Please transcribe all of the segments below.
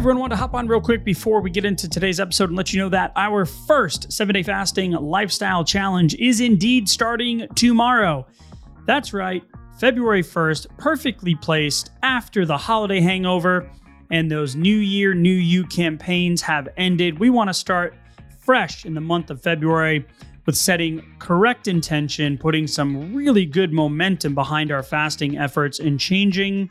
Everyone, want to hop on real quick before we get into today's episode and let you know that our first seven day fasting lifestyle challenge is indeed starting tomorrow. That's right, February 1st, perfectly placed after the holiday hangover and those New Year, New You campaigns have ended. We want to start fresh in the month of February with setting correct intention, putting some really good momentum behind our fasting efforts, and changing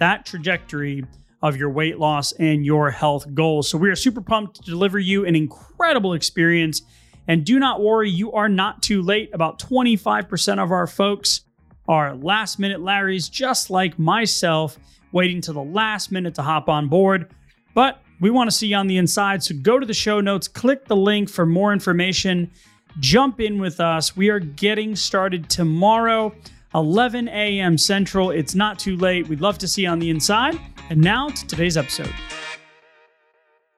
that trajectory of your weight loss and your health goals. So we are super pumped to deliver you an incredible experience. And do not worry, you are not too late. About 25% of our folks are last minute Larrys, just like myself, waiting to the last minute to hop on board. But we want to see you on the inside. So go to the show notes, click the link for more information, jump in with us. We are getting started tomorrow, 11 a.m. Central. It's not too late. We'd love to see you on the inside. And now to today's episode.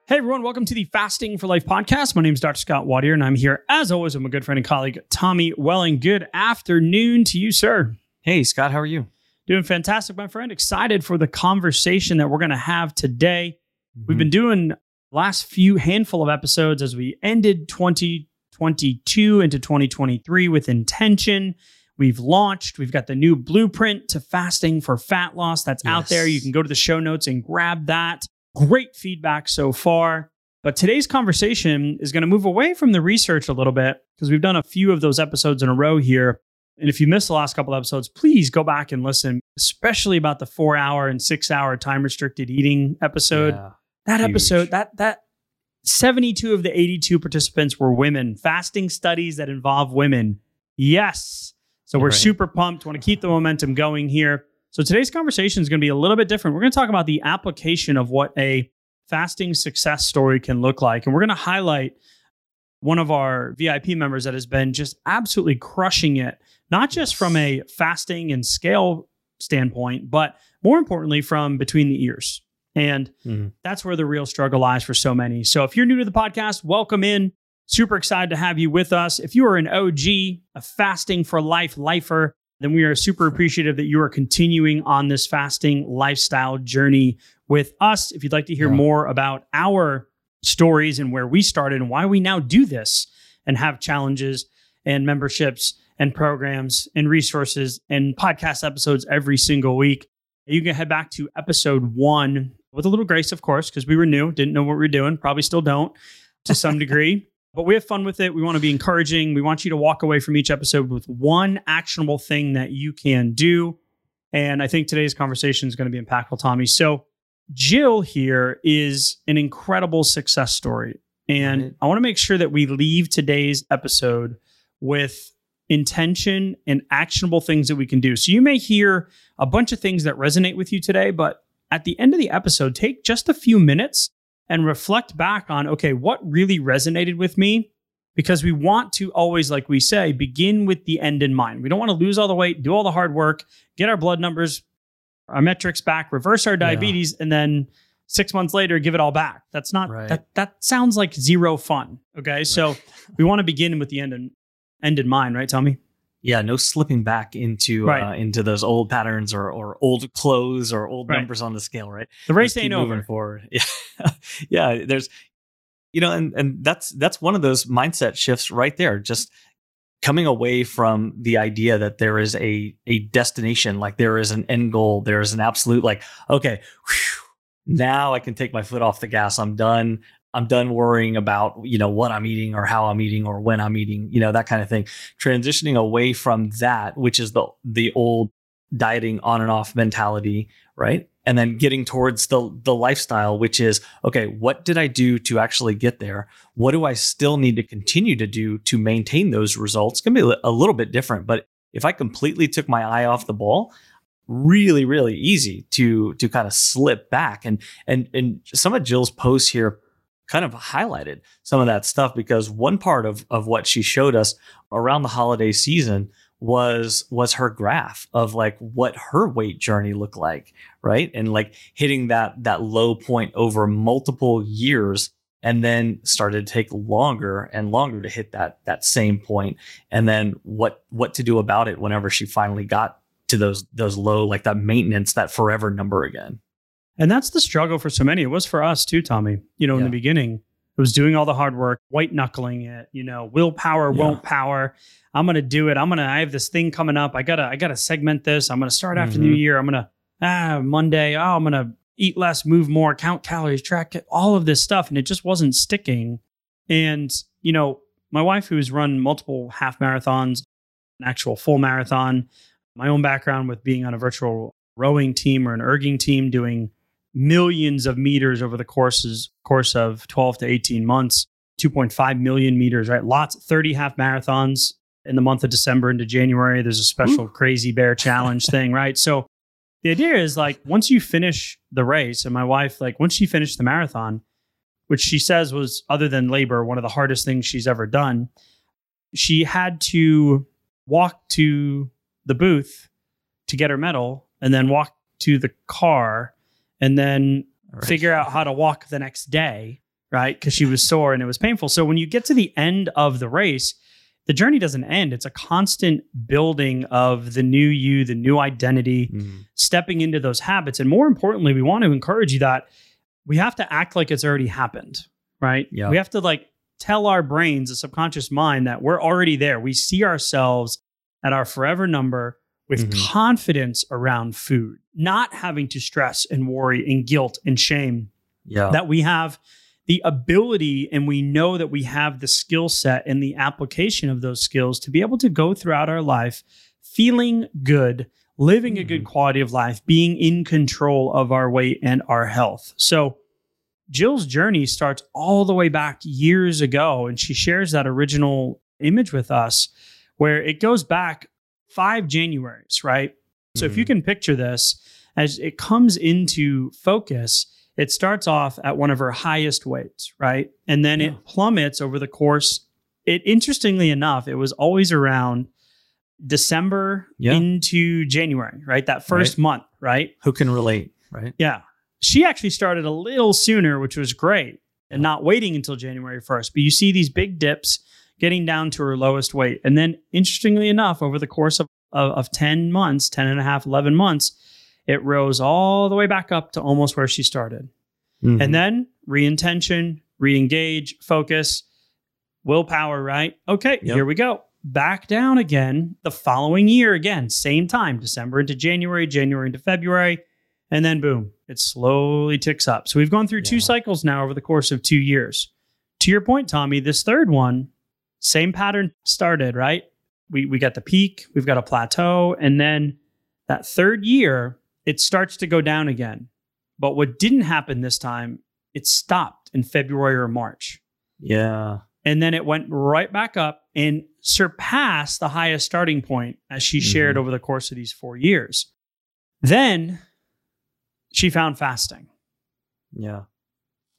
Hey everyone, welcome to the Fasting for Life podcast. My name is Dr. Scott Watier, and I'm here as always with my good friend and colleague Tommy Welling. Good afternoon to you, sir. Hey, Scott, how are you? Doing fantastic, my friend. Excited for the conversation that we're going to have today. Mm-hmm. We've been doing last few handful of episodes as we ended 2022 into 2023 with intention We've launched, we've got the new blueprint to fasting for fat loss that's yes. out there. You can go to the show notes and grab that. Great feedback so far. But today's conversation is going to move away from the research a little bit because we've done a few of those episodes in a row here. And if you missed the last couple episodes, please go back and listen, especially about the four hour and six hour time restricted eating episode. Yeah, that huge. episode, that, that, 72 of the 82 participants were women, fasting studies that involve women. Yes. So we're right. super pumped, want to keep the momentum going here. So today's conversation is going to be a little bit different. We're going to talk about the application of what a fasting success story can look like. And we're going to highlight one of our VIP members that has been just absolutely crushing it, not just from a fasting and scale standpoint, but more importantly, from between the ears. And mm-hmm. that's where the real struggle lies for so many. So if you're new to the podcast, welcome in. Super excited to have you with us. If you are an OG, a fasting for life lifer, then we are super appreciative that you are continuing on this fasting lifestyle journey with us. If you'd like to hear yeah. more about our stories and where we started and why we now do this and have challenges and memberships and programs and resources and podcast episodes every single week, you can head back to episode one with a little grace, of course, because we were new, didn't know what we were doing, probably still don't to some degree. But we have fun with it. We want to be encouraging. We want you to walk away from each episode with one actionable thing that you can do. And I think today's conversation is going to be impactful, Tommy. So, Jill here is an incredible success story. And right. I want to make sure that we leave today's episode with intention and actionable things that we can do. So, you may hear a bunch of things that resonate with you today, but at the end of the episode, take just a few minutes and reflect back on okay, what really resonated with me? Because we want to always, like we say, begin with the end in mind. We don't want to lose all the weight, do all the hard work, get our blood numbers, our metrics back, reverse our diabetes, yeah. and then six months later give it all back. That's not right. that that sounds like zero fun. Okay. Right. So we want to begin with the end in end in mind, right? Me yeah, no slipping back into right. uh, into those old patterns or or old clothes or old right. numbers on the scale, right? The race ain't over. Forward, yeah, yeah. There's, you know, and and that's that's one of those mindset shifts right there. Just coming away from the idea that there is a a destination, like there is an end goal, there is an absolute, like okay, whew, now I can take my foot off the gas. I'm done. I'm done worrying about, you know, what I'm eating or how I'm eating or when I'm eating, you know, that kind of thing. Transitioning away from that, which is the the old dieting on and off mentality, right? and then getting towards the the lifestyle which is okay what did i do to actually get there what do i still need to continue to do to maintain those results to be a little bit different but if i completely took my eye off the ball really really easy to to kind of slip back and and and some of Jill's posts here kind of highlighted some of that stuff because one part of of what she showed us around the holiday season was was her graph of like what her weight journey looked like right? And like hitting that that low point over multiple years and then started to take longer and longer to hit that that same point. And then what what to do about it whenever she finally got to those those low like that maintenance that forever number again and that's the struggle for so many. It was for us too tommy you know in Yeah. the beginning. It was doing all the hard work white knuckling it you know willpower Yeah. won't power. I'm gonna do it. I'm gonna i have this thing coming up. I gotta i gotta segment this. I'm gonna start after the Mhm. new year. I'm gonna ah monday oh i'm gonna eat less move more count calories track it all of this stuff and it just wasn't sticking. And you know my wife who's run multiple half marathons an actual full marathon my own background with being on a virtual rowing team or an erging team doing millions of meters over the courses course of 12 to 18 months 2.5 million meters right? Lots 30 half marathons in the month of december into january. There's a special crazy bear challenge thing right? So the idea is like once you finish the race and my wife like once she finished the marathon which she says was other than labor one of the hardest things she's ever done she had to walk to the booth to get her medal and then walk to the car and then Right. figure out how to walk the next day, right? Because she was sore and it was painful. So when you get to the end of the race, the journey doesn't end. It's a constant building of the new you, the new identity, Mhm. stepping into those habits. And more importantly, we want to encourage you that we have to act like it's already happened, right? Yeah. We have to like tell our brains, the subconscious mind, that we're already there. We see ourselves at our forever number with Mhm. confidence around food, not having to stress and worry and guilt and shame yeah that we have the ability and we know that we have the skill set and the application of those skills to be able to go throughout our life feeling good, living a good quality of life, being in control of our weight and our health. So, Jill's journey starts all the way back years ago, and she shares that original image with us where it goes back five Januaries, right? So, if you mm-hmm. can picture this, as it comes into focus, it starts off at one of her highest weights, right? And then Yeah. it plummets over the course. It interestingly enough, it was always around December Yeah. into January, right? That first month, right? who can relate right Yeah. She actually started a little sooner, which was great, and not waiting until January 1st. But you see these big dips getting down to her lowest weight. And then, interestingly enough, over the course of, of, of 10 months, 10 and a half, 11 months, it rose all the way back up to almost where she started. Mhm. And then re-intention, re-engage, focus, willpower, right? Okay, Yep. here we go. Back down again the following year again, same time, December into January, January into February, and then boom, it slowly ticks up. So we've gone through two cycles now over the course of 2 years. To your point, Tommy, this third one, same pattern started, right? We we got the peak, we've got a plateau, and then that third year, it starts to go down again. But what didn't happen this time, it stopped in February or March. yeah And then it went right back up and surpassed the highest starting point as she shared Mhm. over the course of these four years. Then she found fasting. yeah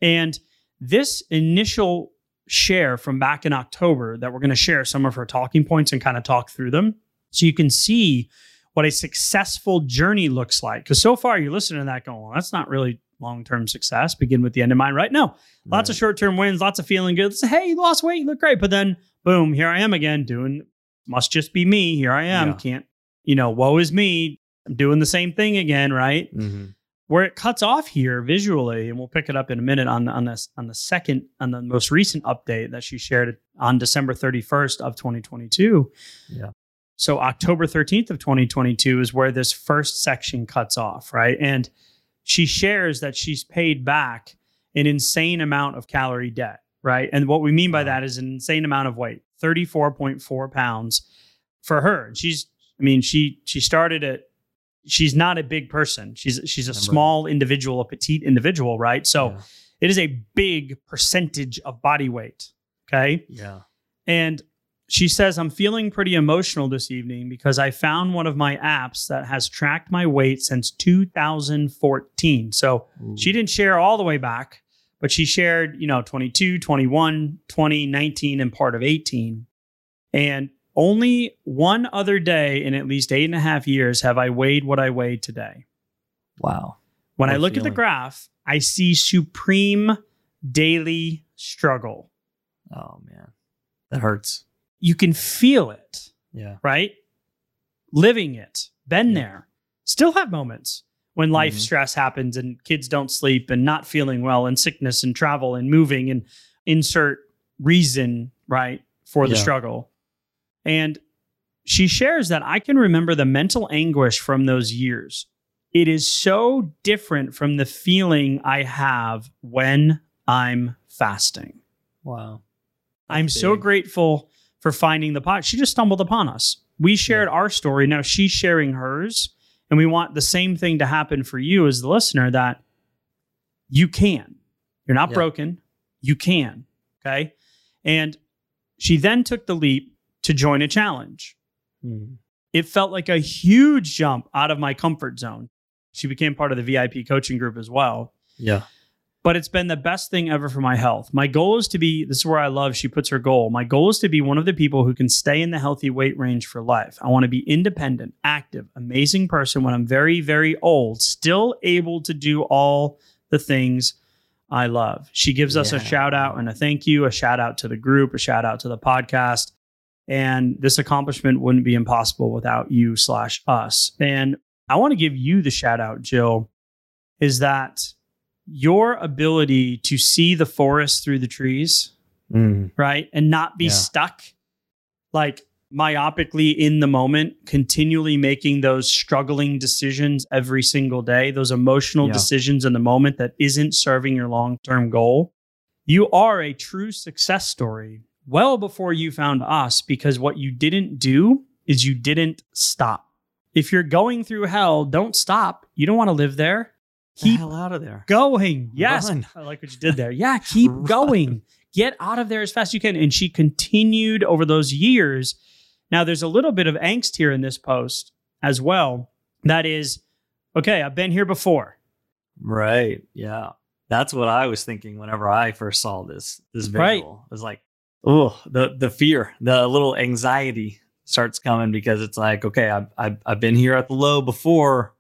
And this initial share from back in October that we're going to share some of her talking points and kind of talk through them so you can see what a successful journey looks like. Because so far you're listening to that going, well, that's not really long term success. Begin with the end in mind, right? No, lots of short term wins, lots of feeling good. It's, hey, you lost weight, you look great. But then, boom, here I am again doing, must just be me. Here I am. Yeah. Can't, you know, woe is me. I'm doing the same thing again, right? Mhm. Where it cuts off here visually, and we'll pick it up in a minute on the on this on the second on the most recent update that she shared on December 31st of 2022. Yeah. So October 13th of 2022 is where this first section cuts off, right? And she shares that she's paid back an insane amount of calorie debt, right? And what we mean by that is an insane amount of weight, 34.4 pounds for her. And she's, I mean, she she started at she's not a big person. She's she's a small individual, a petite individual, right? So yeah. it is a big percentage of body weight. Okay. yeah. And she says, I'm feeling pretty emotional this evening because I found one of my apps that has tracked my weight since 2014. So she didn't share all the way back, but she shared, you know, 22, 21, 20, 19, and part of 18. And only one other day in at least eight and a half years have I weighed what I weighed today. Wow. When I What a look at the graph, I see supreme daily struggle. Oh man, that hurts. You can feel it. Yeah. right? Living it, been Yeah. there. Still have moments when life Mhm. stress happens and kids don't sleep and not feeling well and sickness and travel and moving and insert reason, right, for the Yeah. struggle. And she shares that I can remember the mental anguish from those years. It is so different from the feeling I have when I'm fasting. Wow. I'm That's so grateful for finding the pot. She just stumbled upon us. We shared our story. Now she's sharing hers. And we want the same thing to happen for you as the listener that you can. You're not Yeah. broken. You can. Okay. And she then took the leap to join a challenge. Mhm. It felt like a huge jump out of my comfort zone. She became part of the VIP coaching group as well Yeah. but it's been the best thing ever for my health. My goal is to be this is where I love she puts her goal. My goal is to be one of the people who can stay in the healthy weight range for life. I want to be independent, active, amazing person when I'm very very old, still able to do all the things I love. She gives us a shout out and a thank you, a shout out to the group, a shout out to the podcast. And this accomplishment wouldn't be impossible without you slash us. And I want to give you the shout out, Jill, is that your ability to see the forest through the trees, Mm. right? And not be Yeah. stuck like myopically in the moment, continually making those struggling decisions every single day, those emotional Yeah. decisions in the moment that isn't serving your long term goal. You are a true success story well before you found us because what you didn't do is you didn't stop. If you're going through hell, don't stop. You don't want to live there. the Keep hell out of there. going. Yes. Run. I like what you did there. Yeah, keep Run. going. Get out of there as fast as you can. And she continued over those years. Now, there's a little bit of angst here in this post as well. That is, okay, I've been here before. Right. Yeah. That's what I was thinking whenever I first saw this this Right. visual. It was like, oh, the the fear, the little anxiety starts coming because it's like, okay, I've I've, I've been here at the low before,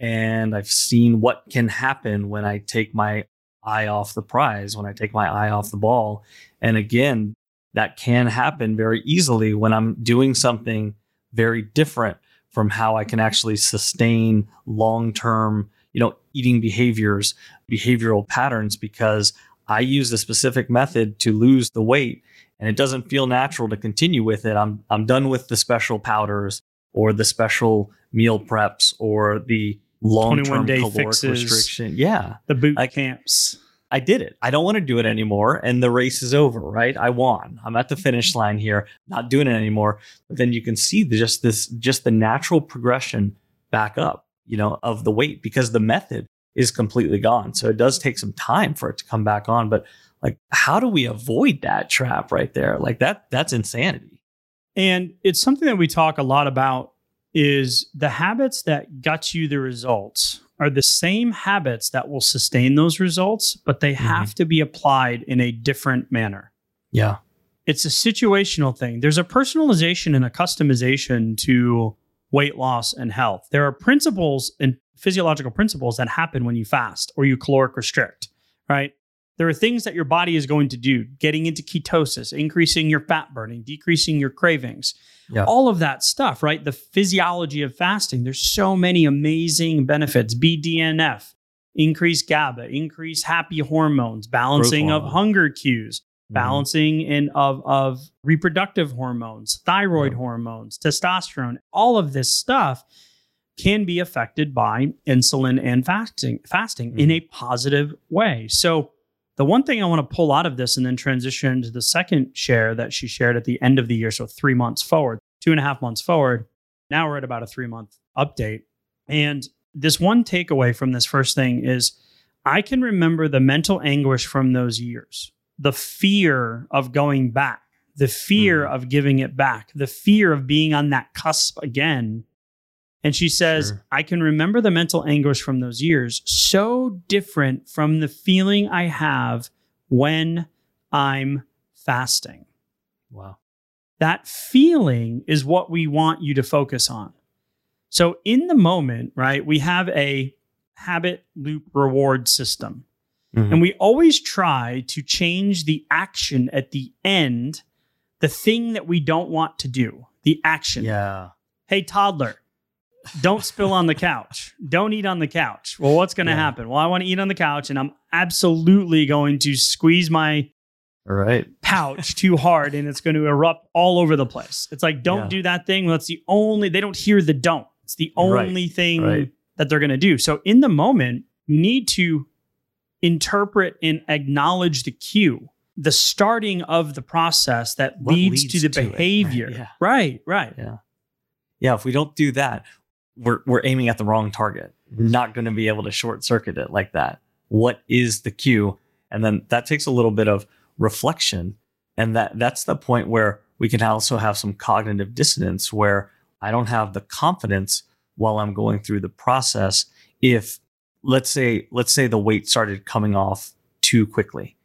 and I've seen what can happen when I take my eye off the prize, when I take my eye off the ball, and again, that can happen very easily when I'm doing something very different from how I can actually sustain long term, you know, eating behaviors, behavioral patterns, because I use a specific method to lose the weight and it doesn't feel natural to continue with it. I'm I'm done with the special powders or the special meal preps or the long 21 term day caloric fixes. restriction. Yeah. The boot I- camps. I did it. I don't want to do it anymore. And the race is over, right? I won. I'm at the finish line here, not doing it anymore. But then you can see the, just this, just the natural progression back up, you know, of the weight because the method is completely gone. So it does take some time for it to come back on. But like, how do we avoid that trap right there? Like that, that's insanity. And it's something that we talk a lot about is the habits that got you the results are the same habits that will sustain those results, but they mm-hmm. have to be applied in a different manner. Yeah. It's a situational thing. There's a personalization and a customization to weight loss and health. There are principles and physiological principles that happen when you fast or you caloric restrict, right? There are things that your body is going to do, getting into ketosis, increasing your fat burning, decreasing your cravings, Yeah. all of that stuff, right? The physiology of fasting. There's so many amazing benefits. BDNF, increase GABA, increase happy hormones, balancing of hunger cues, Mhm. balancing in of of reproductive hormones, thyroid Yeah. hormones, testosterone, all of this stuff can be affected by insulin and fasting fasting in Mhm. a positive way. So the one thing I want to pull out of this and then transition to the second share that she shared at the end of the year, so three months forward, two and a half months forward. Now we're at about a three month update. And this one takeaway from this first thing is I can remember the mental anguish from those years, the fear of going back, the fear Mhm. of giving it back, the fear of being on that cusp again. And she says, Sure. I can remember the mental anguish from those years, so different from the feeling I have when I'm fasting. Wow. That feeling is what we want you to focus on. So, in the moment, right, we have a habit loop reward system. Mhm. And we always try to change the action at the end, the thing that we don't want to do, the action. Yeah. Hey, toddler, don't spill on the couch. Don't eat on the couch. Well, what's going to Yeah. happen? Well, I want to eat on the couch and I'm absolutely going to squeeze my All right. pouch too hard and it's going to erupt all over the place. It's like, don't Yeah. do that thing. That's the only, they don't hear the don't. It's the Right, only thing right. that they're going to do. So in the moment, you need to interpret and acknowledge the cue, the starting of the process that leads, leads to the to it, right, behavior. yeah. Right, right. Yeah. Yeah. If we don't do that, we're we're aiming at the wrong target. We're not going to be able to short circuit it like that. What is the cue? And then that takes a little bit of reflection. And that that's the point where we can also have some cognitive dissonance where I don't have the confidence while I'm going through the process if let's say let's say the weight started coming off too quickly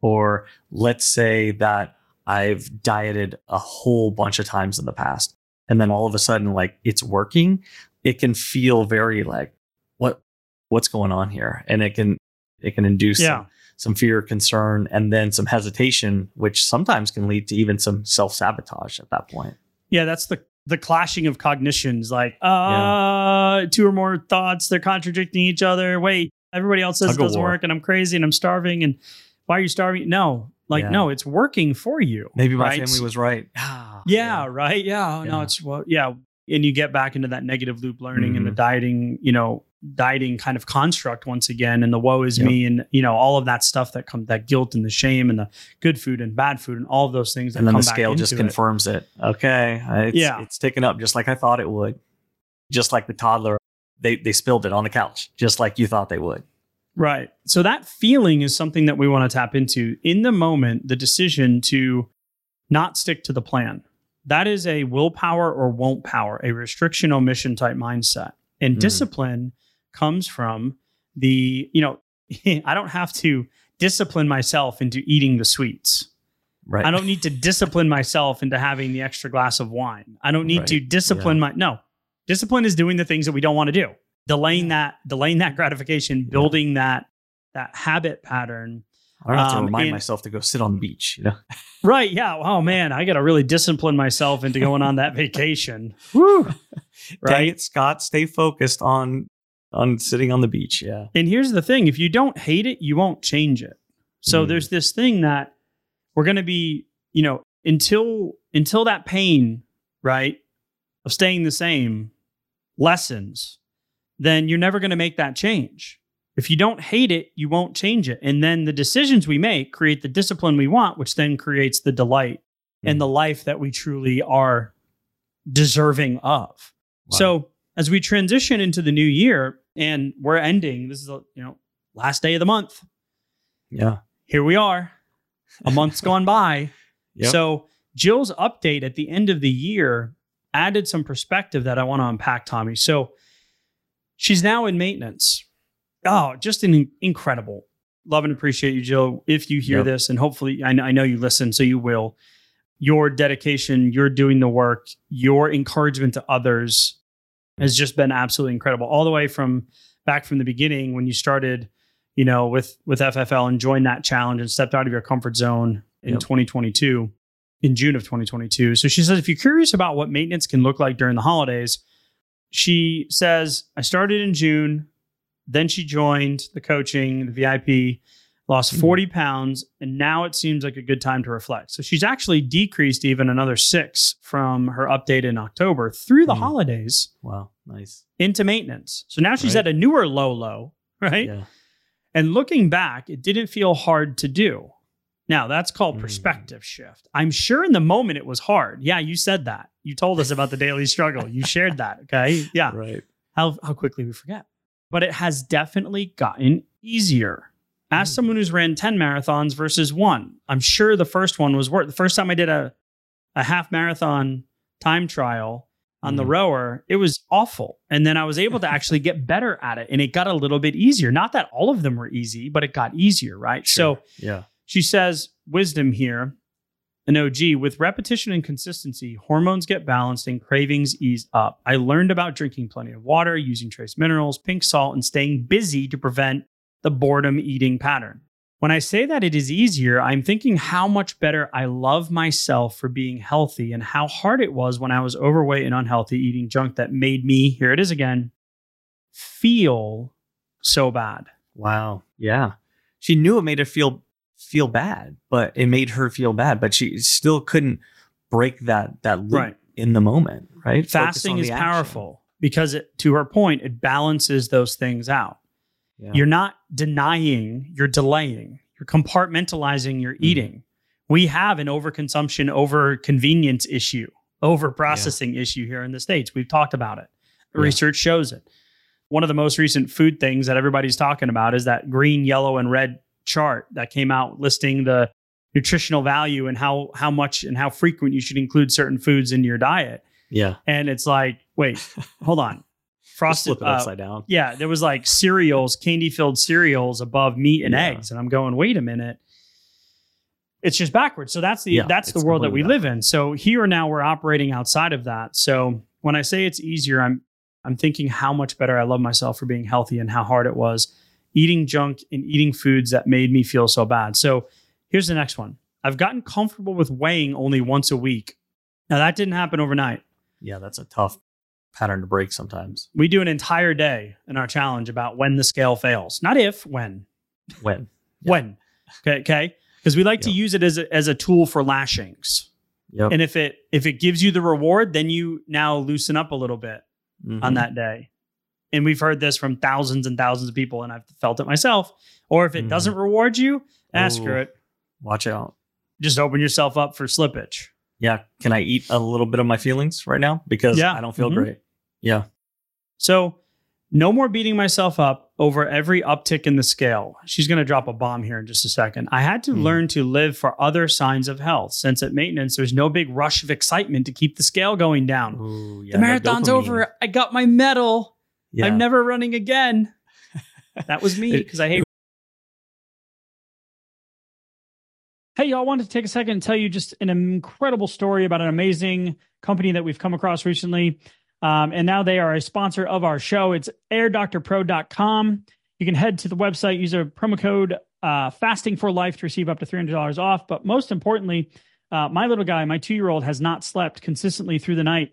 or let's say that I've dieted a whole bunch of times in the past and then all of a sudden like it's working it can feel very like what what's going on here and it can it can induce Yeah. some, some fear concern and then some hesitation which sometimes can lead to even some self-sabotage at that point Yeah, that's the the clashing of cognitions. Like, uh, two or more thoughts, they're contradicting each other. Wait, everybody else says it Tug of doesn't work, and I'm crazy and I'm starving. And why are you starving? No, like, Yeah. no, it's working for you. maybe my right? family was right Ah, Yeah, right. Yeah. No, it's well, yeah. And you get back into that negative loop learning and the Mhm. dieting, you know, dieting kind of construct once again, and the woe is Yep. me, and you know, all of that stuff that comes, that guilt and the shame, and the good food and bad food, and all of those things that and then come the scale just into it. confirms it. Okay, uh, it's, Yeah. it's taken up just like I thought it would. Just like the toddler, they they spilled it on the couch, just like you thought they would. Right. So that feeling is something that we want to tap into in the moment, the decision to not stick to the plan. That is a willpower or won't power, a restriction omission type mindset. And Mhm. discipline comes from the, you know, I don't have to discipline myself into eating the sweets. Right. I don't need to discipline myself into having the extra glass of wine. I don't need to Right. discipline my no. Discipline is doing the things that we don't want to do. Delaying that, delaying that gratification, building that that habit pattern. I don't have to um, remind and- myself to go sit on the beach. You know. Right. Yeah. Oh man, I got to really discipline myself into going on that vacation. Woo. Dang Right. it, Scott. Stay focused on on sitting on the beach. Yeah. And here's the thing if you don't hate it, you won't change it. So Mm. there's this thing that we're going to be, you know, until until that pain, right, of staying the same lessens, then you're never going to make that change. If you don't hate it, you won't change it. And then the decisions we make create the discipline we want, which then creates the delight and Mm. the life that we truly are deserving of. Wow. So as we transition into the new year and we're ending, this is a, you know last day of the month. Yeah. Here we are. A month's gone by. Yep. So Jill's update at the end of the year added some perspective that I want to unpack, Tommy. So she's now in maintenance. Oh, just an incredible. Love and appreciate you, Jill. If you hear Yep. this, and hopefully, I know, I know you listen, so you will. Your dedication, you're doing the work, your encouragement to others has just been absolutely incredible. All the way from back from the beginning when you started, you know, with with FFL and joined that challenge and stepped out of your comfort zone in Yep. 2022, in June of 2022. So she says, if you're curious about what maintenance can look like during the holidays, she says, I started in June. Then she joined the coaching, the VIP, lost Mhm. 40 pounds, and now it seems like a good time to reflect. So she's actually decreased even another six from her update in October through the Mhm. holidays Wow. Nice. into maintenance. So now she's Right. at a newer low low, right? Yeah. And looking back, it didn't feel hard to do. Now, that's called Mm. perspective shift. I'm sure in the moment it was hard. Yeah, you said that. You told us about the daily struggle. You shared that. Okay. Yeah. Right. how, how quickly we forget. But it has definitely gotten easier. Ask Mm. someone who's ran 10 marathons versus one. I'm sure the first one was worth the first time I did a, a half marathon time trial on the Mhm. rower, it was awful. And then I was able to actually get better at it and it got a little bit easier. Not that all of them were easy, but it got easier, right? So yeah. she says, wisdom here, an OG, oh, with repetition and consistency, hormones get balanced and cravings ease up. I learned about drinking plenty of water, using trace minerals, pink salt, and staying busy to prevent the boredom eating pattern. When I say that it is easier, I'm thinking how much better I love myself for being healthy and how hard it was when I was overweight and unhealthy, eating junk that made me, here it is again, feel so bad. Wow. Yeah. She knew it made her feel feel bad, but it made her feel bad, but she still couldn't break that that loop Right. in the moment, right? Fasting is powerful because it, to her point it balances those things out Yeah. you're not denying you're delaying you're compartmentalizing your hmm. eating we have an overconsumption over convenience issue over processing issue here in the states we've talked about it the Yeah. research shows it one of the most recent food things that everybody's talking about is that green yellow and red chart that came out listing the nutritional value and how how much and how frequent you should include certain foods in your diet yeah. and it's like, wait, hold on. Frosted, flip it uh, upside down. yeah, there was like cereals, candy filled cereals above meat and Yeah. eggs, and I'm going, wait a minute, it's just backwards. So that's the Yeah, that's the world that we live in. So here now we're operating outside of that. So when I say it's easier, I'm I'm thinking how much better I love myself for being healthy and how hard it was eating junk and eating foods that made me feel so bad. So here's the next one. I've gotten comfortable with weighing only once a week. Now that didn't happen overnight. Yeah, that's a tough pattern to break sometimes. We do an entire day in our challenge about when the scale fails. Not if, when. When? Yeah. When. Okay. Okay. Because we like to use it as a, as a tool for lashings. Yep. And if it if it gives you the reward, then you now loosen up a little bit Mhm. on that day. And we've heard this from thousands and thousands of people, and I've felt it myself. Or if it Mhm. doesn't reward you, ask screw Ooh. it. Watch out. Just open yourself up for slippage. Yeah. Can I eat a little bit of my feelings right now? Because Yeah. I don't feel Mhm. great. Yeah. So, no more beating myself up over every uptick in the scale. She's going to drop a bomb here in just a second. I had to Hmm. learn to live for other signs of health. Since at maintenance, there's no big rush of excitement to keep the scale going down. Ooh, yeah the marathon's over. I got my medal. Yeah. I'm never running again. That was me because I hate. Hey, y'all, wanted to take a second and tell you just an incredible story about an amazing company that we've come across recently. Um, and now they are a sponsor of our show. It's airdoctorpro.com. You can head to the website, use a promo code uh, fasting for life to receive up to $300 off. But most importantly, uh, my little guy, my two year old, has not slept consistently through the night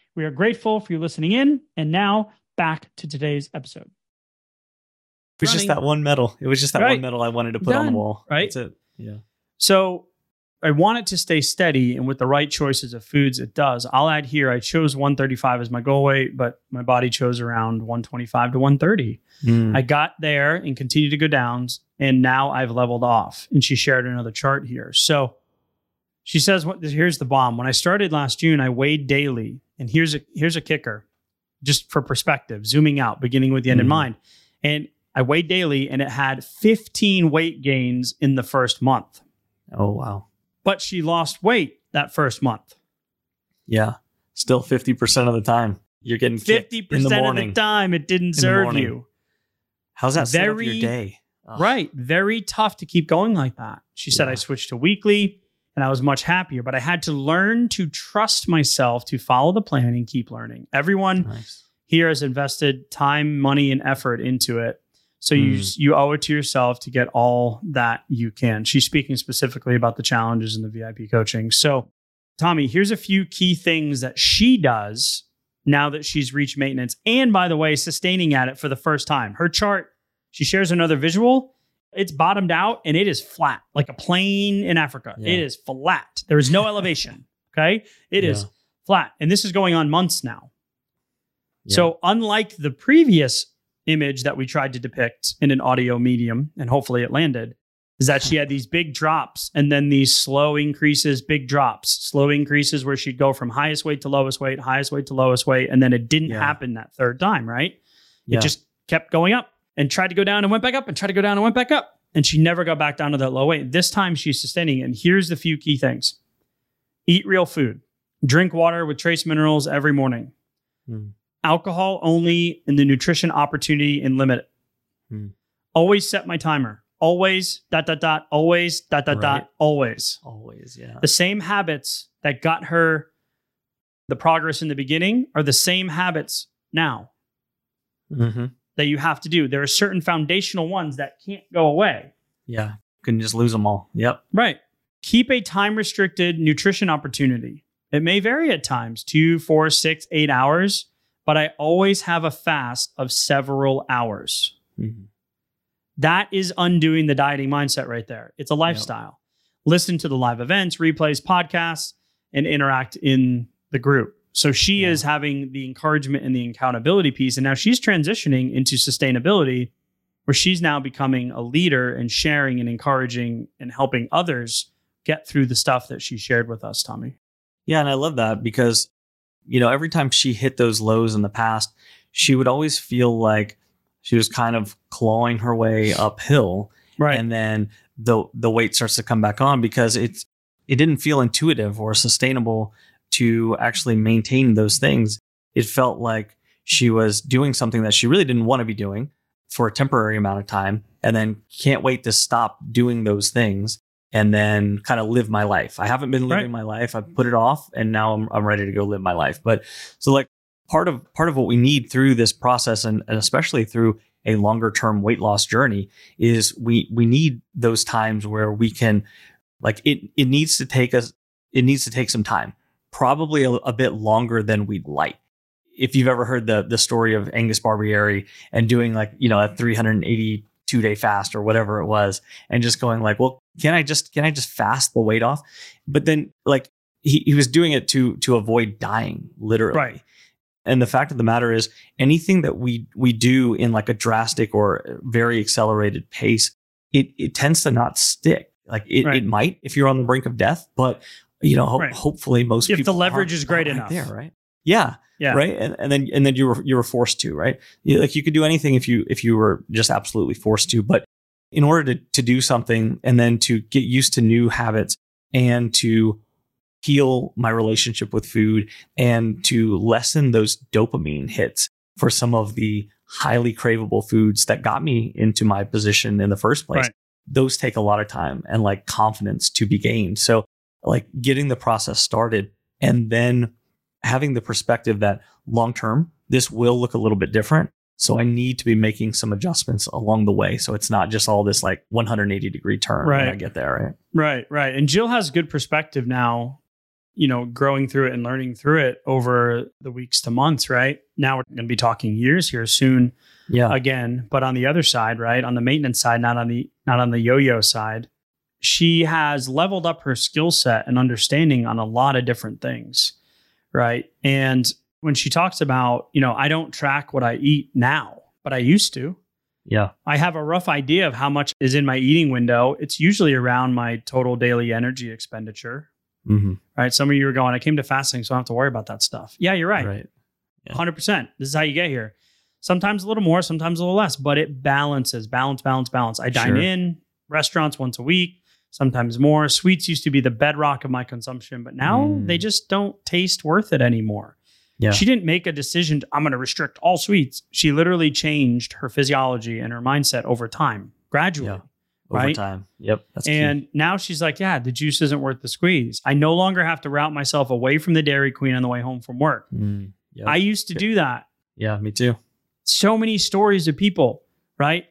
We are grateful for you listening in. And now back to today's episode. It was Running. just that one medal. It was just that Right. one medal I wanted to put on the wall. Right. That's it. Yeah. So I want it to stay steady, and with the right choices of foods, it does. I'll add here I chose 135 as my goal weight, but my body chose around 125 to 130. Mm. I got there and continued to go down, and now I've leveled off. And she shared another chart here. So she says, "What? Here's the bomb. When I started last June, I weighed daily, and here's a here's a kicker, just for perspective, zooming out, beginning with the end in Mhm. mind, and." I weighed daily and it had 15 weight gains in the first month oh wow. but she lost weight that first month. Yeah. Still fifty percent of the time you're getting 50% in the of the time, it didn't serve you. How's that set up Very- your day? Ugh. Right. Very tough to keep going like that. She said, Yeah. I switched to weekly and I was much happier, but I had to learn to trust myself to follow the plan and keep learning. Everyone Nice. here has invested time, money, and effort into it. So you Mm. you owe it to yourself to get all that you can. She's speaking specifically about the challenges in the VIP coaching. So, Tommy, here's a few key things that she does now that she's reached maintenance, and by the way, sustaining at it for the first time. Her chart, she shares another visual. It's bottomed out and it is flat, like a plain in Africa. Yeah. It is flat. There is no elevation. Okay, it is Yeah. flat, and this is going on months now. Yeah. So, unlike the previous image that we tried to depict in an audio medium, and hopefully it landed, is that she had these big drops and then these slow increases, big drops, slow increases where she'd go from highest weight to lowest weight, highest weight to lowest weight. And then it didn't Yeah. happen that third time, right? It just kept going up and tried to go down and went back up and tried to go down and went back up. And she never got back down to that low weight. This time she's sustaining it. And here's the few key things eat real food, drink water with trace minerals every morning, Hmm. alcohol only in the nutrition opportunity and limit it. Hmm. Always set my timer. Always dot dot dot. Always dot dot Right. dot. Always always. Yeah. the same habits that got her the progress in the beginning are the same habits now hmm that you have to do. There are certain foundational ones that can't go away. Yeah. Couldn't just lose them all. Yep. Right. Keep a time restricted nutrition opportunity. It may vary at times two, four, six, eight hours, but I always have a fast of several hours. Mhm. That is undoing the dieting mindset right there. It's a lifestyle. Listen to the live events, replays, podcasts, and interact in the group. So she Yeah. is having the encouragement and the accountability piece. And now she's transitioning into sustainability, where she's now becoming a leader and sharing and encouraging and helping others get through the stuff that she shared with us, Tommy. Yeah, and I love that because you know every time she hit those lows in the past, she would always feel like she was kind of clawing her way uphill, Right. and then the the weight starts to come back on because it's it didn't feel intuitive or sustainable to actually maintain those things. It felt like she was doing something that she really didn't want to be doing for a temporary amount of time, and then can't wait to stop doing those things and then kind of live my life. I haven't been living Right. my life. I've put it off and now I'm, I'm ready to go live my life. But so like part of part of what we need through this process and, and especially through a longer term weight loss journey is we we need those times where we can like it it needs to take us it needs to take some time probably a, a bit longer than we'd like if you've ever heard the the story of Angus Barbieri and doing like you know a 382 day fast or whatever it was and just going like well can I just can I just fast the weight off but then like he, he was doing it to to avoid dying literally Right. and the fact of the matter is anything that we we do in like a drastic or very accelerated pace it it tends to not stick like it, Right. it might if you're on the brink of death but you know ho- Right. hopefully most people. If the leverage is great enough. there right Yeah, Yeah. right. And, and then and then you were you were forced to, right? You, like you could do anything if you if you were just absolutely forced to, but in order to to do something and then to get used to new habits and to heal my relationship with food and to lessen those dopamine hits for some of the highly craveable foods that got me into my position in the first place. Right. Those take a lot of time and like confidence to be gained. So like getting the process started and then having the perspective that long term this will look a little bit different. So I need to be making some adjustments along the way. So it's not just all this like 180 degree turn when I get there. Right. Right, right. And Jill has good perspective now, you know, growing through it and learning through it over the weeks to months, right? Now we're going to be talking years here soon Yeah. again, but on the other side, right? On the maintenance side, not on the not on the yo-yo side. She has leveled up her skill set and understanding on a lot of different things, right? And when she talks about, you know, I don't track what I eat now, but I used to. yeah. I have a rough idea of how much is in my eating window. It's usually around my total daily energy expenditure. hmm Right. Some of you are going, I came to fasting, so I don't have to worry about that stuff. Yeah, you're right. Right. Yeah. 100%. This is how you get here. Sometimes a little more, sometimes a little less, but it balances balance, balance, balance. I dine Sure. in restaurants once a week, sometimes more. Sweets used to be the bedrock of my consumption, but now Mm. they just don't taste worth it anymore. Yeah. She didn't make a decision, to, I'm going to restrict all sweets. She literally changed her physiology and her mindset over time, gradually. Yeah. Over Right. time. Yep. That's key. And now she's like, yeah, the juice isn't worth the squeeze. I no longer have to route myself away from the Dairy Queen on the way home from work. Mm, yep. I used to do that. yeah. Me too. So many stories of people, right?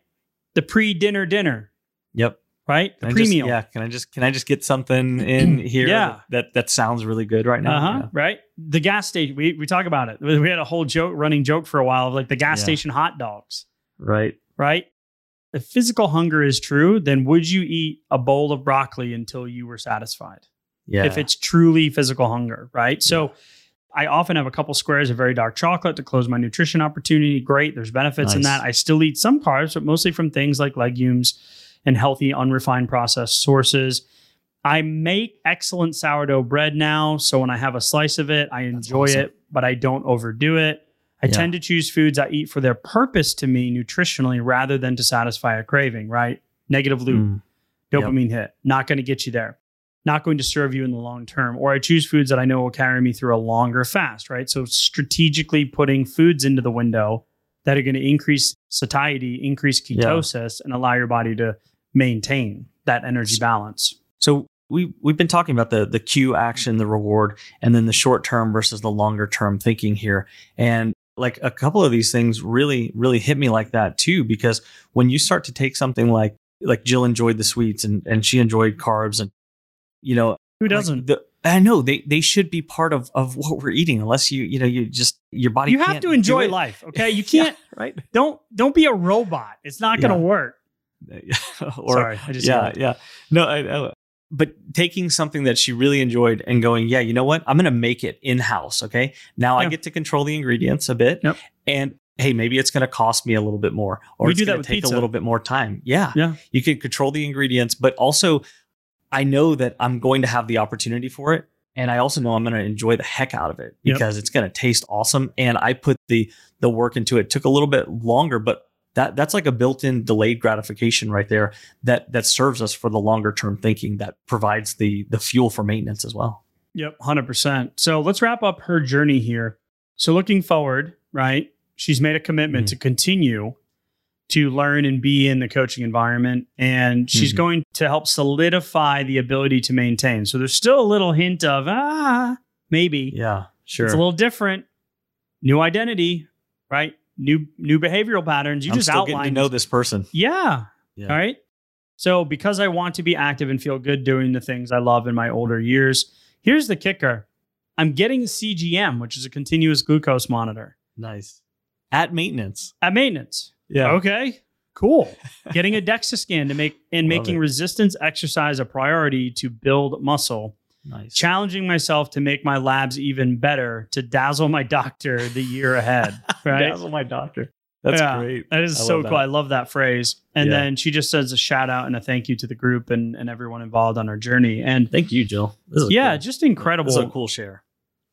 The pre dinner dinner, Yep. Right? The Can I pre just- yeah. Can I just can I just get something in here? Yeah. That that sounds really good right now. Uh huh. Right. The gas station. We we talk about it. We had a whole joke, running joke for a while of like the gas Yeah. station hot dogs. Right. Right. If physical hunger is true, then would you eat a bowl of broccoli until you were satisfied? Yeah. If it's truly physical hunger, right? So. I often have a couple squares of very dark chocolate to close my nutrition opportunity. Great. There's benefits in that. I still eat some carbs, but mostly from things like legumes and healthy, unrefined processed sources. I make excellent sourdough bread now. So when I have a slice of it, I enjoy awesome. it, but I don't overdo it. I Yeah. tend to choose foods I eat for their purpose to me nutritionally rather than to satisfy a craving, right? Negative loop Mm, Yep. dopamine hit. Not going to get you there. Not going to serve you in the long term. Or I choose foods that I know will carry me through a longer fast, right? So strategically putting foods into the window that are going to increase satiety, increase Yeah. ketosis, and allow your body to maintain that energy balance. So we we've been talking about the the cue action, the reward, and then the short term versus the longer term thinking here. And like a couple of these things really really hit me like that too because when you start to take something like like Jill enjoyed the sweets and and she enjoyed carbs and you know Who doesn't? the, I know they they should be part of of what we're eating unless you you know you just your body you have can't to enjoy life, okay? You can't right don't don't be a robot. It's not going to Yeah. work. or Sorry, I just yeah, yeah. No, I, I, but taking something that she really enjoyed and going, yeah, you know what? I'm going to make it in house. Okay. Now I get to control the ingredients a bit. Yep. And hey, maybe it's going to cost me a little bit more, or We it's going to take pizza. a little bit more time. Yeah. Yeah. You can control the ingredients, but also I know that I'm going to have the opportunity for it. And I also know I'm going to enjoy the heck out of it Yep. because it's going to taste awesome. And I put the the work into it. Took a little bit longer, but that that's like a built-in delayed gratification right there that that serves us for the longer term thinking that provides the the fuel for maintenance as well. Yep, 100%. So let's wrap up her journey here. So looking forward, right? She's made a commitment Mhm. to continue to learn and be in the coaching environment and she's Mhm. going to help solidify the ability to maintain. So there's still a little hint of ah, maybe. Yeah, sure. It's a little different. New identity, right? New new behavioral patterns. You I'm just still outlined getting to know this person. yeah. Yeah. All right. So, because I want to be active and feel good doing the things I love in my older years, here's the kicker I'm getting a CGM, which is a continuous glucose monitor Nice. At maintenance. at maintenance. Yeah. Okay. Cool. getting a DEXA scan to make and Love making it. resistance exercise a priority to build muscle. Nice. Challenging myself to make my labs even better to dazzle my doctor the year ahead. Right. Dazzle my doctor. That's Yeah, great. That is I so cool. that. I love that phrase. And Yeah. then she just says a shout out and a thank you to the group and, and everyone involved on our journey. And Thank you, Jill. This is yeah, cool. just This incredible. is a cool share.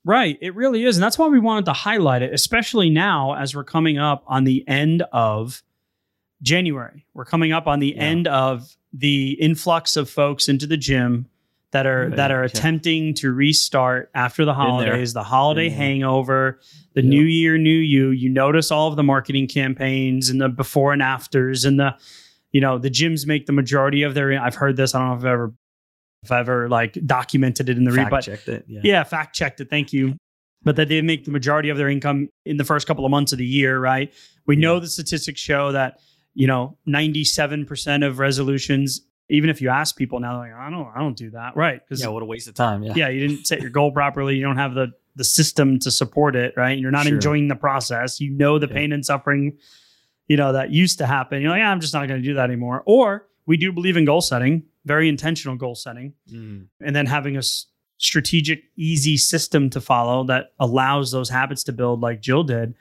Right. It really is. And that's why we wanted to highlight it, especially now as we're coming up on the end of January. We're coming up on the Yeah. end of the influx of folks into the gym that are that are attempting to restart after the holidays, the holiday hangover, the Yep. new year, new you. You notice all of the marketing campaigns and the before and afters and the, you know, the gyms make the majority of their. I've heard this. I don't know if I've ever, if I've ever like documented it in the read, but checked it. Yeah. yeah, fact checked it. Thank you. But that they make the majority of their income in the first couple of months of the year, right? We know the statistics show that, you know, 97% of resolutions, even if you ask people now, they're like, I don't, I don't do that. Right. Because Yeah. What a waste of time. Yeah. yeah, you didn't set your goal properly. You don't have the the system to support it, right? You're not Sure. enjoying the process. You know the Yeah. pain and suffering, you know, that used to happen. You're like, yeah, I'm just not going to do that anymore. Or we do believe in goal setting, very intentional goal setting Mm. and then having a s- strategic, easy system to follow that allows those habits to build, like Jill did.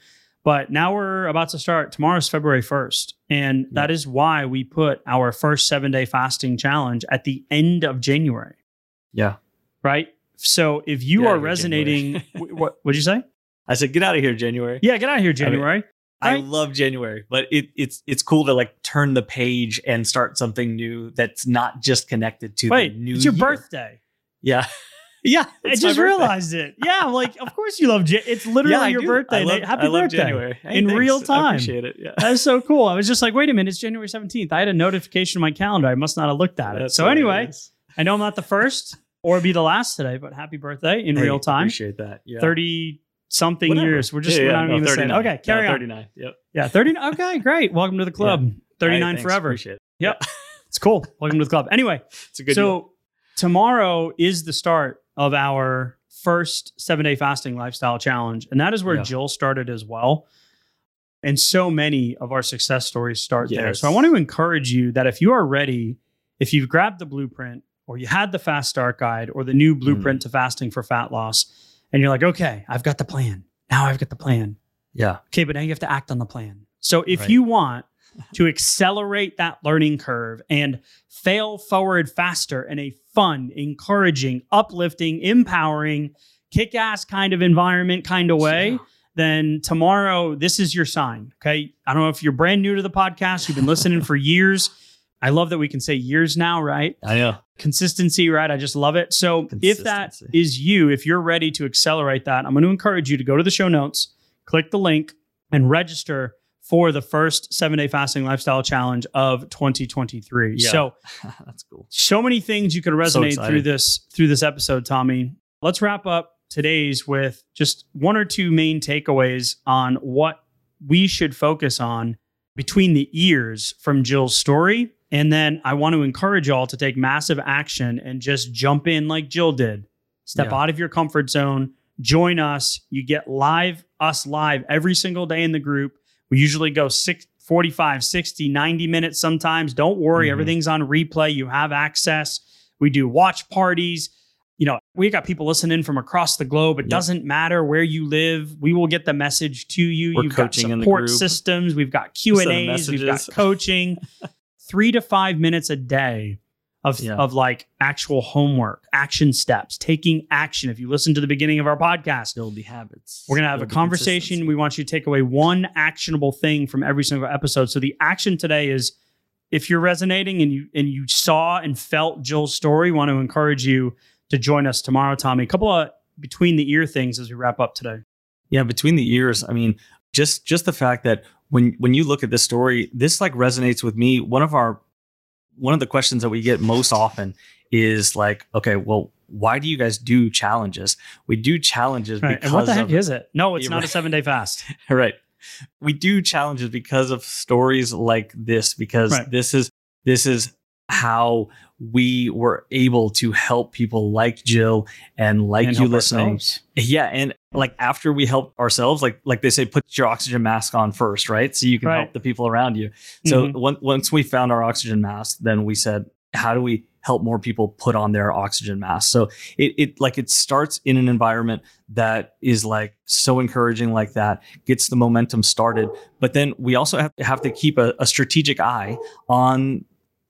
But now we're about to start. Tomorrow's February 1st. And that is why we put our first seven day fasting challenge at the end of January, Yeah. right? So if you are out of here, resonating, what would you say? I said, get out of here, January. Yeah, get out of here, January. I Right. love January, but it, it's it's cool to like turn the page and start something new that's not just connected to Wait, the new. it's your year. birthday. Yeah, yeah. I just realized it. Yeah, I'm like, of course you love. Ja- it's literally Yeah, your do. birthday. I love, Happy I love birthday January Hey, in thanks. real time. I appreciate it. Yeah. That is so cool. I was just like, wait a minute, it's January 17th. I had a notification on my calendar. I must not have looked at it. That's So anyway. I know I'm not the first or be the last today, but happy birthday in Hey, real time. Appreciate that. Yeah. 30 something Whatever. years. We're just Yeah, we're yeah, not no, even saying. 39. Okay, carry yeah, on. 39. Yep. Yeah, 30. Okay, great. Welcome to the club. 39 Hey, thanks. forever. Appreciate it. Yep. It's cool. Welcome to the club. Anyway, It's a good. so deal. tomorrow is the start of our first seven day fasting lifestyle challenge. And that is where. Jill started as well. And so many of our success stories start there. So I want to encourage you that if you are ready, if you've grabbed the blueprint or you had the fast start guide or the new Mm. blueprint to fasting for fat loss, and you're like, okay, I've got the plan. Now I've got the plan. yeah, Okay, but now you have to act on the plan. So if Right. you want to accelerate that learning curve and fail forward faster in a fun, encouraging, uplifting, empowering, kick ass kind of environment kind of way, Yeah. then tomorrow, this is your sign. Okay. I don't know if you're brand new to the podcast, you've been listening for years. I love that we can say years now, right? I know. Consistency, right? I just love it. So if that is you, if you're ready to accelerate that, I'm going to encourage you to go to the show notes, click the link, and register for the first seven day fasting lifestyle challenge of 2023. Yeah. So That's cool. so many things you could resonate excited. through this through this episode, Tommy. Let's wrap up today's with just one or two main takeaways on what we should focus on between the ears from Jill's story. And then I want to encourage y'all to take massive action and just jump in like Jill did. Step Yeah. out of your comfort zone, join us. You get live, us live every single day in the group. We usually go six, 45, 60, 90 minutes sometimes. Don't worry, Mhm. everything's on replay. You have access. We do watch parties. You know, we got people listening from across the globe. It Yep. doesn't matter where you live. We will get the message to you. We're You've got coaching in the support group. systems. We've got Q and A's. We've got coaching. Three to five minutes a day of, Yeah. of like actual homework, action steps, taking action. If you listen to the beginning of our podcast, Build the habits. we're going to have a Build conversation. We want you to take away one actionable thing from every single episode. So the action today is if you're resonating and you and you saw and felt Jill's story, want to encourage you to join us tomorrow, Tommy. A couple of between the ear things as we wrap up today. Yeah, between the ears. I mean, just just the fact that when when you look at this story, this like resonates with me. One of our one of the questions that we get most often is like, okay, well, why do you guys do challenges? We do challenges Right. because And what the heck of, is it? No, it's not a seven day fast. right. We do challenges because of stories like this because Right. this is this is how we were able to help people like Jill and like And you listening. ourselves. Yeah, and like after we help ourselves, like like they say, put your oxygen mask on first, right? So you can Right. help the people around you. So Mhm. on- once we found our oxygen mask, then we said, how do we help more people put on their oxygen mask? So it it like it starts in an environment that is like so encouraging, like that gets the momentum started. But then we also have to have to keep a, a strategic eye on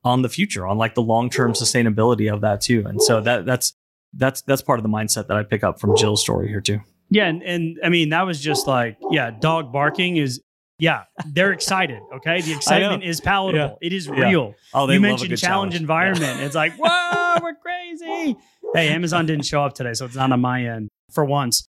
on the future, on like the long term sustainability of that too. And so that that's that's that's part of the mindset that I pick up from Jill's story here too. Yeah, and, and I mean that was just like yeah, dog barking is yeah, they're excited. Okay, the excitement is palatable. It is Yeah. real. Oh, you mentioned challenge, environment. It's like whoa, we're crazy. Hey, Amazon didn't show up today, so it's not on my end for once.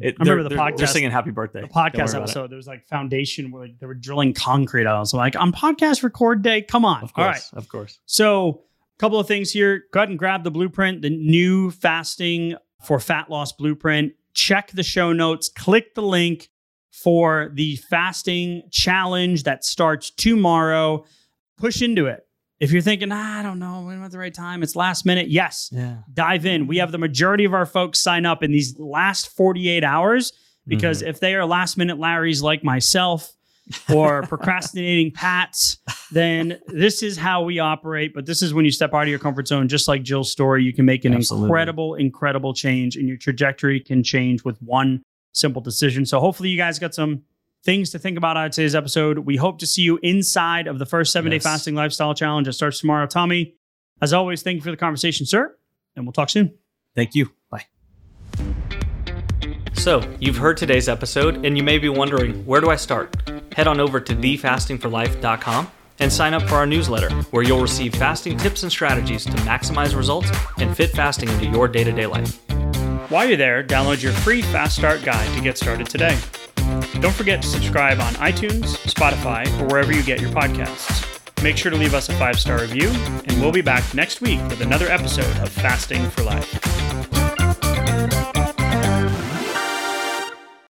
It, I remember the they're- They're podcast- singing "Happy Birthday." The podcast episode, there was like foundation where like they were drilling concrete out. So like on podcast record day, come on. Of course, All right. of course. So, a couple of things here. Go ahead and grab the blueprint, the new fasting for fat loss blueprint. Check the show notes, click the link for the fasting challenge that starts tomorrow. Push into it. If you're thinking, ah, I don't know, when at the right time, it's last minute. Yes, Yeah. dive in. We have the majority of our folks sign up in these last 48 hours because if they are last minute Larrys like myself or procrastinating Pats, then this is how we operate. But this is when you step out of your comfort zone, just like Jill's story, you can make an Absolutely. incredible, incredible change, and your trajectory can change with one simple decision. So hopefully, you guys got some things to think about out of today's episode. We hope to see you inside of the first seven day fasting lifestyle challenge that starts tomorrow. Tommy, as always, thank you for the conversation, sir, and we'll talk soon. Thank you. Bye. So, you've heard today's episode, and you may be wondering, where do I start? Head on over to thefastingforlife.com and sign up for our newsletter, where you'll receive fasting tips and strategies to maximize results and fit fasting into your day to day life. While you're there, download your free Fast Start guide to get started today. Don't forget to subscribe on iTunes, Spotify, or wherever you get your podcasts. Make sure to leave us a five star review, and we'll be back next week with another episode of Fasting for Life.